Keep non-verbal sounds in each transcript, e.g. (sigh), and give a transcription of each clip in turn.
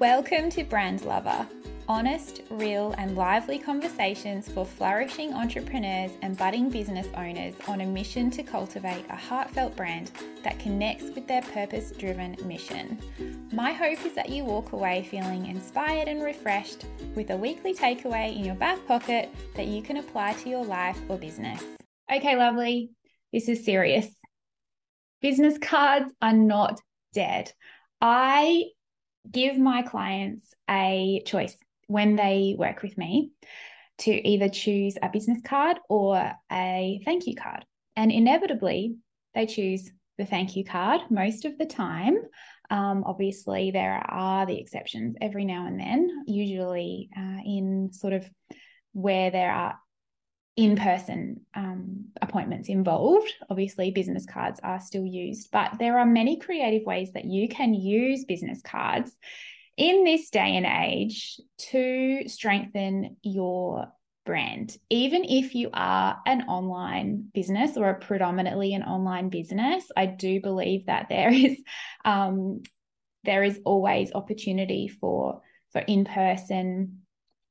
Welcome to Brand Lover, honest, real, and lively conversations for flourishing entrepreneurs and budding business owners on a mission to cultivate a heartfelt brand that connects with their purpose driven mission. My hope is that you walk away feeling inspired and refreshed with a weekly takeaway in your back pocket that you can apply to your life or business. Okay, lovely, this is serious. Business cards are not dead. I give my clients a choice when they work with me to either choose a business card or a thank you card. And inevitably, they choose the thank you card most of the time. Um, obviously, there are the exceptions every now and then, usually uh, in sort of where there are in person um, appointments involved. Obviously, business cards are still used, but there are many creative ways that you can use business cards in this day and age to strengthen your brand. Even if you are an online business or a predominantly an online business, I do believe that there (laughs) is um, there is always opportunity for for in person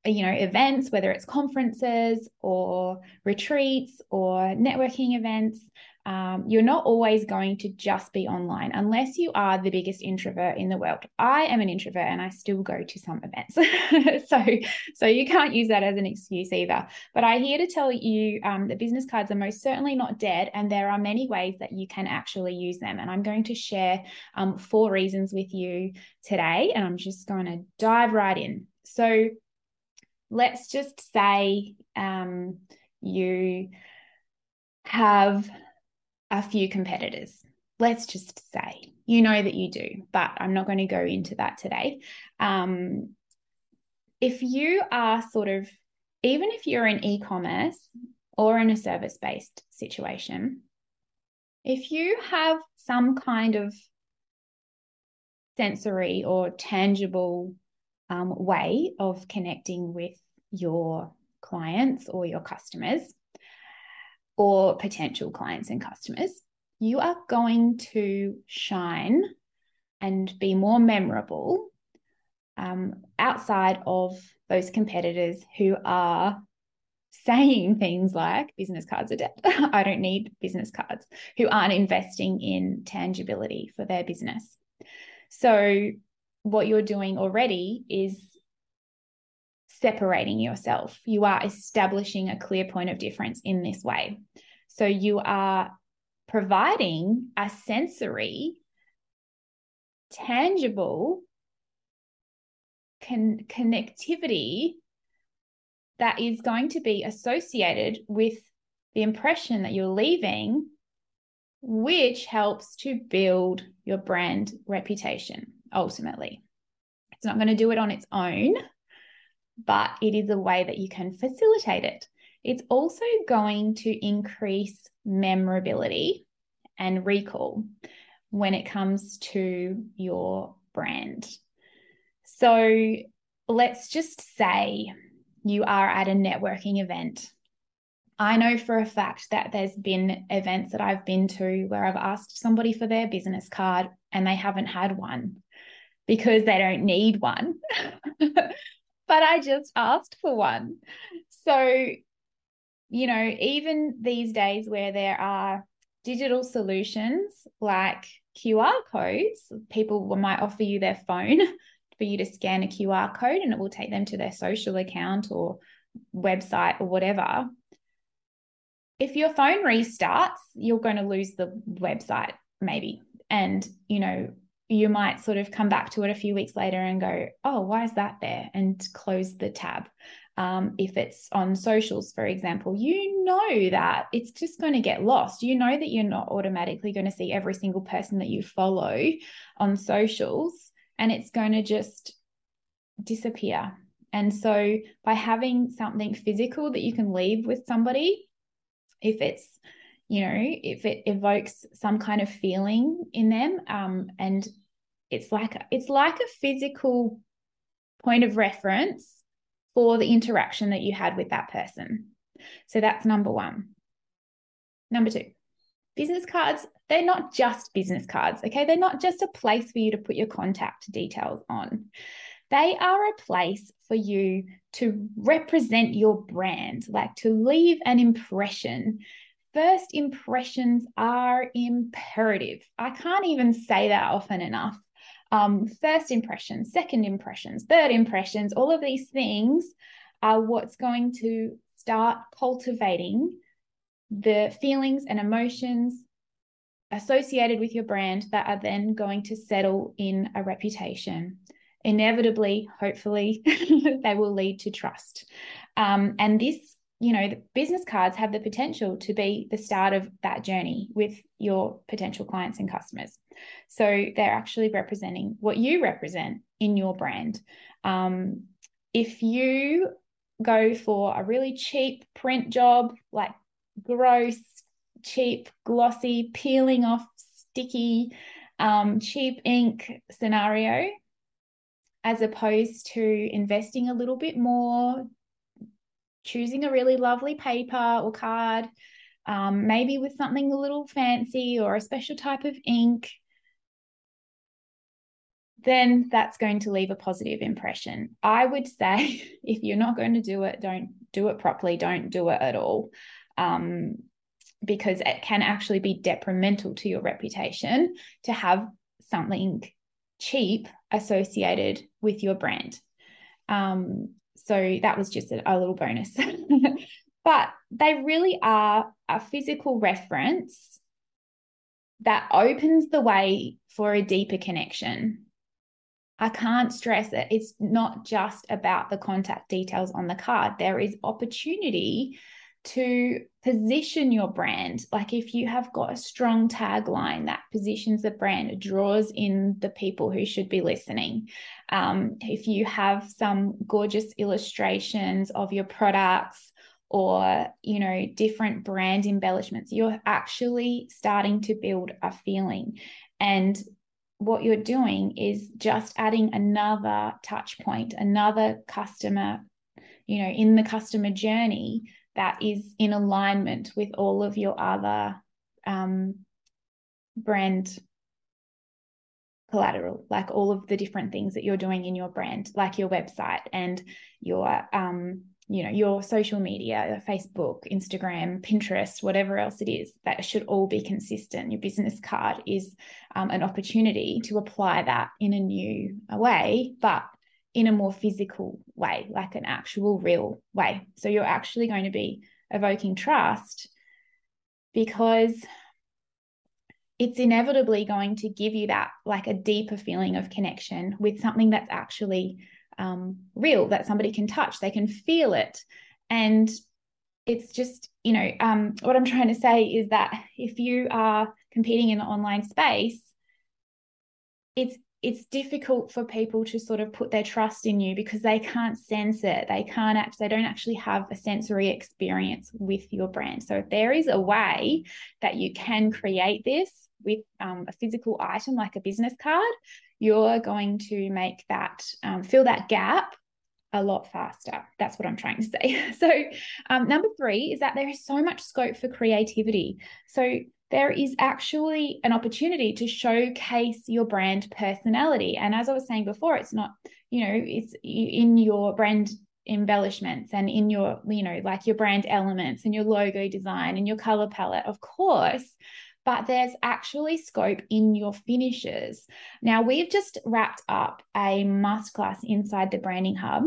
you know events whether it's conferences or retreats or networking events um, you're not always going to just be online unless you are the biggest introvert in the world. I am an introvert and i still go to some events. (laughs) So so you can't use that as an excuse either. But i'm here to tell you um, that business cards are most certainly not dead and there are many ways that you can actually use them. And i'm going to share um, four reasons with you today and i'm just going to dive right in. So let's just say um, you have a few competitors. Let's just say you know that you do, but I'm not going to go into that today. Um, if you are sort of, even if you're in e commerce or in a service based situation, if you have some kind of sensory or tangible um, way of connecting with your clients or your customers or potential clients and customers, you are going to shine and be more memorable um, outside of those competitors who are saying things like business cards are dead. (laughs) I don't need business cards, who aren't investing in tangibility for their business. So, what you're doing already is separating yourself. You are establishing a clear point of difference in this way. So you are providing a sensory, tangible con- connectivity that is going to be associated with the impression that you're leaving, which helps to build your brand reputation ultimately. It's not going to do it on its own but it is a way that you can facilitate it. It's also going to increase memorability and recall when it comes to your brand. So let's just say you are at a networking event. I know for a fact that there's been events that I've been to where I've asked somebody for their business card and they haven't had one because they don't need one. (laughs) but I just asked for one. So, you know, even these days where there are digital solutions like QR codes, people might offer you their phone (laughs) for you to scan a QR code and it will take them to their social account or website or whatever. If your phone restarts, you're going to lose the website, maybe. And, you know, you might sort of come back to it a few weeks later and go, oh, why is that there? And close the tab. Um, if it's on socials, for example, you know that it's just going to get lost. You know that you're not automatically going to see every single person that you follow on socials, and it's going to just disappear. And so, by having something physical that you can leave with somebody, if it's you know, if it evokes some kind of feeling in them, um, and it's like it's like a physical point of reference for the interaction that you had with that person. So that's number one. Number two, business cards, they're not just business cards, okay? They're not just a place for you to put your contact details on. They are a place for you to represent your brand, like to leave an impression. First impressions are imperative. I can't even say that often enough. Um, first impressions, second impressions, third impressions, all of these things are what's going to start cultivating the feelings and emotions associated with your brand that are then going to settle in a reputation. Inevitably, hopefully, (laughs) they will lead to trust. Um, and this, you know, business cards have the potential to be the start of that journey with your potential clients and customers. So they're actually representing what you represent in your brand. Um, if you go for a really cheap print job, like gross, cheap, glossy, peeling off, sticky, um, cheap ink scenario, as opposed to investing a little bit more, choosing a really lovely paper or card, um, maybe with something a little fancy or a special type of ink, then that's going to leave a positive impression. I would say (laughs) if you're not going to do it, don't do it properly, don't do it at all. Um, because it can actually be detrimental to your reputation to have something cheap associated with your brand. Um, so that was just a, a little bonus. (laughs) but they really are a physical reference that opens the way for a deeper connection I can't stress it. It's not just about the contact details on the card. There is opportunity to position your brand. Like if you have got a strong tagline that positions the brand, draws in the people who should be listening. Um, if you have some gorgeous illustrations of your products or you know different brand embellishments you're actually starting to build a feeling and what you're doing is just adding another touch point, another customer, you know, in the customer journey that is in alignment with all of your other um, brand collateral, like all of the different things that you're doing in your brand, like your website and your um, you know your social media facebook instagram pinterest whatever else it is that should all be consistent. Your business card is um, an opportunity to apply that in a new way but in a more physical way like an actual real way. So you're actually going to be evoking trust because it's inevitably going to give you that like a deeper feeling of connection with something that's actually um, real that somebody can touch they can feel it. And it's just you know um, what i'm trying to say is that if you are competing in the online space it's it's difficult for people to sort of put their trust in you because they can't sense it they can't act they don't actually have a sensory experience with your brand so if there is a way that you can create this with um, a physical item like a business card you're going to make that um, fill that gap a lot faster. That's what I'm trying to say. (laughs) So, um, number three is that there is so much scope for creativity. So, there is actually an opportunity to showcase your brand personality. And as I was saying before, it's not, you know, it's in your brand embellishments and in your, you know, like your brand elements and your logo design and your color palette, of course but there's actually scope in your finishes. Now, we've just wrapped up a masterclass inside the Branding Hub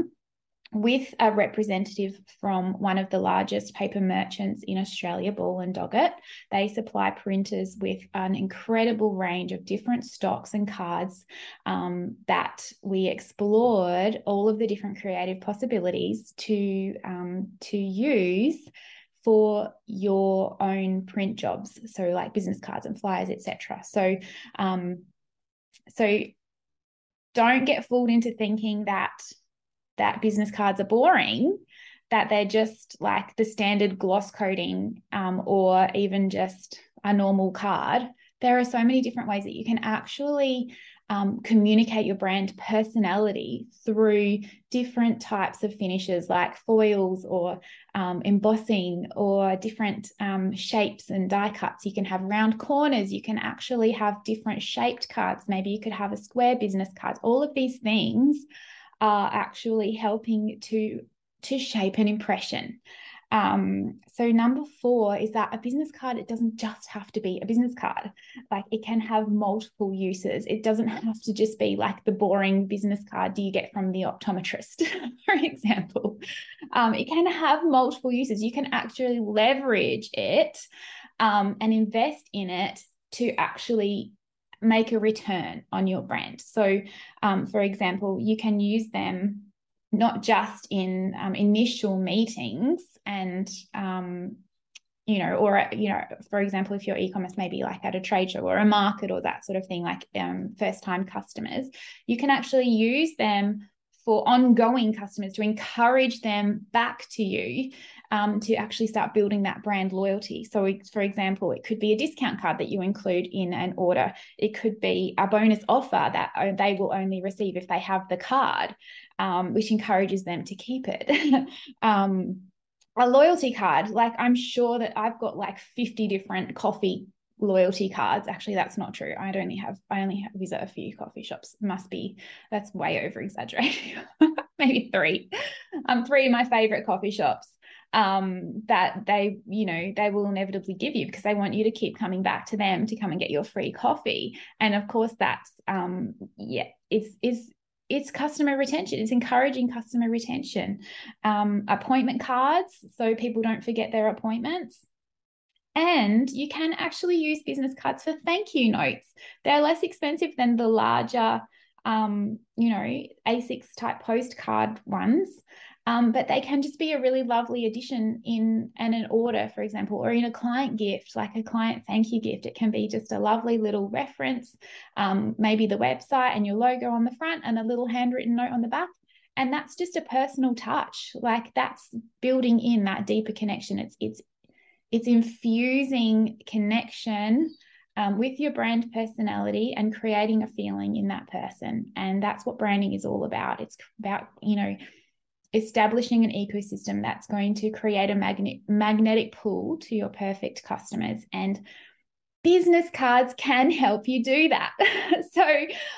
with a representative from one of the largest paper merchants in Australia, Ball and Doggett. They supply printers with an incredible range of different stocks and cards um, that we explored all of the different creative possibilities to um, to use for your own print jobs so like business cards and flyers etc so um so don't get fooled into thinking that that business cards are boring that they're just like the standard gloss coating um, or even just a normal card there are so many different ways that you can actually um, communicate your brand personality through different types of finishes like foils or um, embossing or different um, shapes and die cuts. You can have round corners, you can actually have different shaped cards. Maybe you could have a square business card. All of these things are actually helping to to shape an impression. Um, so number four is that a business card, it doesn't just have to be a business card. Like it can have multiple uses. It doesn't have to just be like the boring business card do you get from the optometrist, (laughs) for example. Um, it can have multiple uses. You can actually leverage it um, and invest in it to actually make a return on your brand. So, um, for example, you can use them not just in um, initial meetings and um, you know or you know for example if your e-commerce maybe like at a trade show or a market or that sort of thing like um, first time customers you can actually use them for ongoing customers to encourage them back to you um, to actually start building that brand loyalty. So, for example, it could be a discount card that you include in an order. It could be a bonus offer that they will only receive if they have the card, um, which encourages them to keep it. (laughs) um, a loyalty card, like I'm sure that I've got like 50 different coffee loyalty cards. Actually, that's not true. I only have I only have, visit a few coffee shops. Must be that's way over exaggerating. (laughs) Maybe three. Um, three of my favorite coffee shops um, that they, you know, they will inevitably give you because they want you to keep coming back to them to come and get your free coffee. And of course, that's um, yeah, it's it's it's customer retention. It's encouraging customer retention. Um, appointment cards, so people don't forget their appointments. And you can actually use business cards for thank you notes. They're less expensive than the larger, um, you know, A6 type postcard ones. Um, but they can just be a really lovely addition in and an order, for example, or in a client gift, like a client thank you gift. It can be just a lovely little reference, um, maybe the website and your logo on the front and a little handwritten note on the back. And that's just a personal touch. Like that's building in that deeper connection. It's it's it's infusing connection um, with your brand personality and creating a feeling in that person. And that's what branding is all about. It's about, you know, establishing an ecosystem that's going to create a magnet magnetic pull to your perfect customers and business cards can help you do that (laughs) so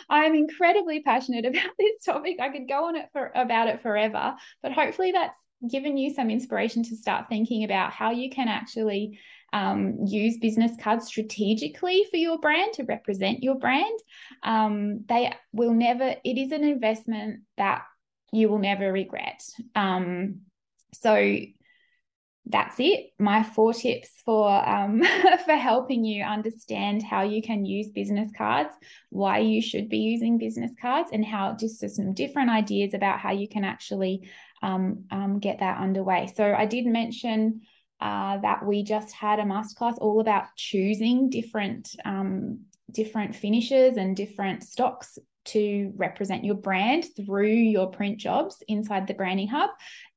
i'm incredibly passionate about this topic i could go on it for about it forever but hopefully that's given you some inspiration to start thinking about how you can actually um, use business cards strategically for your brand to represent your brand. Um, they will never, it is an investment that you will never regret. Um, so that's it. My four tips for um, (laughs) for helping you understand how you can use business cards, why you should be using business cards, and how just some different ideas about how you can actually um, um, get that underway. So I did mention uh, that we just had a masterclass all about choosing different um, different finishes and different stocks to represent your brand through your print jobs inside the Branding Hub.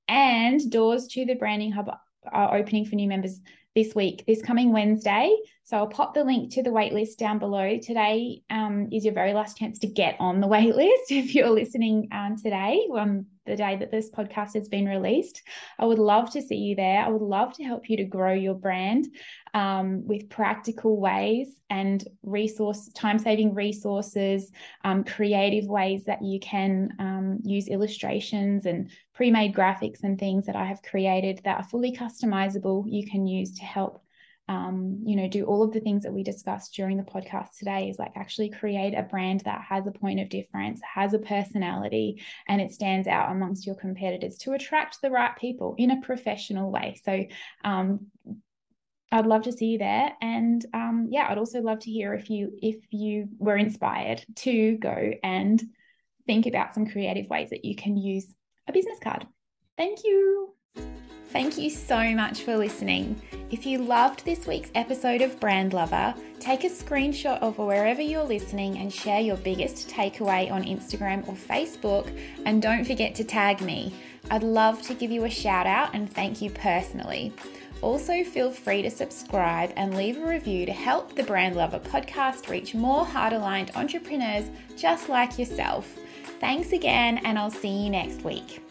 And doors to the Branding Hub are opening for new members this week, this coming Wednesday. So I'll pop the link to the waitlist down below. Today um, is your very last chance to get on the (laughs) waitlist if you're listening um, today on the day that this podcast has been released. I would love to see you there. I would love to help you to grow your brand um, with practical ways and resource time saving resources, um, creative ways that you can um, use illustrations and pre made graphics and things that I have created that are fully customizable. You can use to help um, you know, do all of the things that we discussed during the podcast today is like actually create a brand that has a point of difference, has a personality, and it stands out amongst your competitors to attract the right people in a professional way. So, um, I'd love to see you there, and um, yeah, I'd also love to hear if you if you were inspired to go and think about some creative ways that you can use a business card. Thank you. Thank you so much for listening. If you loved this week's episode of Brand Lover, take a screenshot of wherever you're listening and share your biggest takeaway on Instagram or Facebook. And don't forget to tag me. I'd love to give you a shout out and thank you personally. Also, feel free to subscribe and leave a review to help the Brand Lover podcast reach more heart aligned entrepreneurs just like yourself. Thanks again, and I'll see you next week.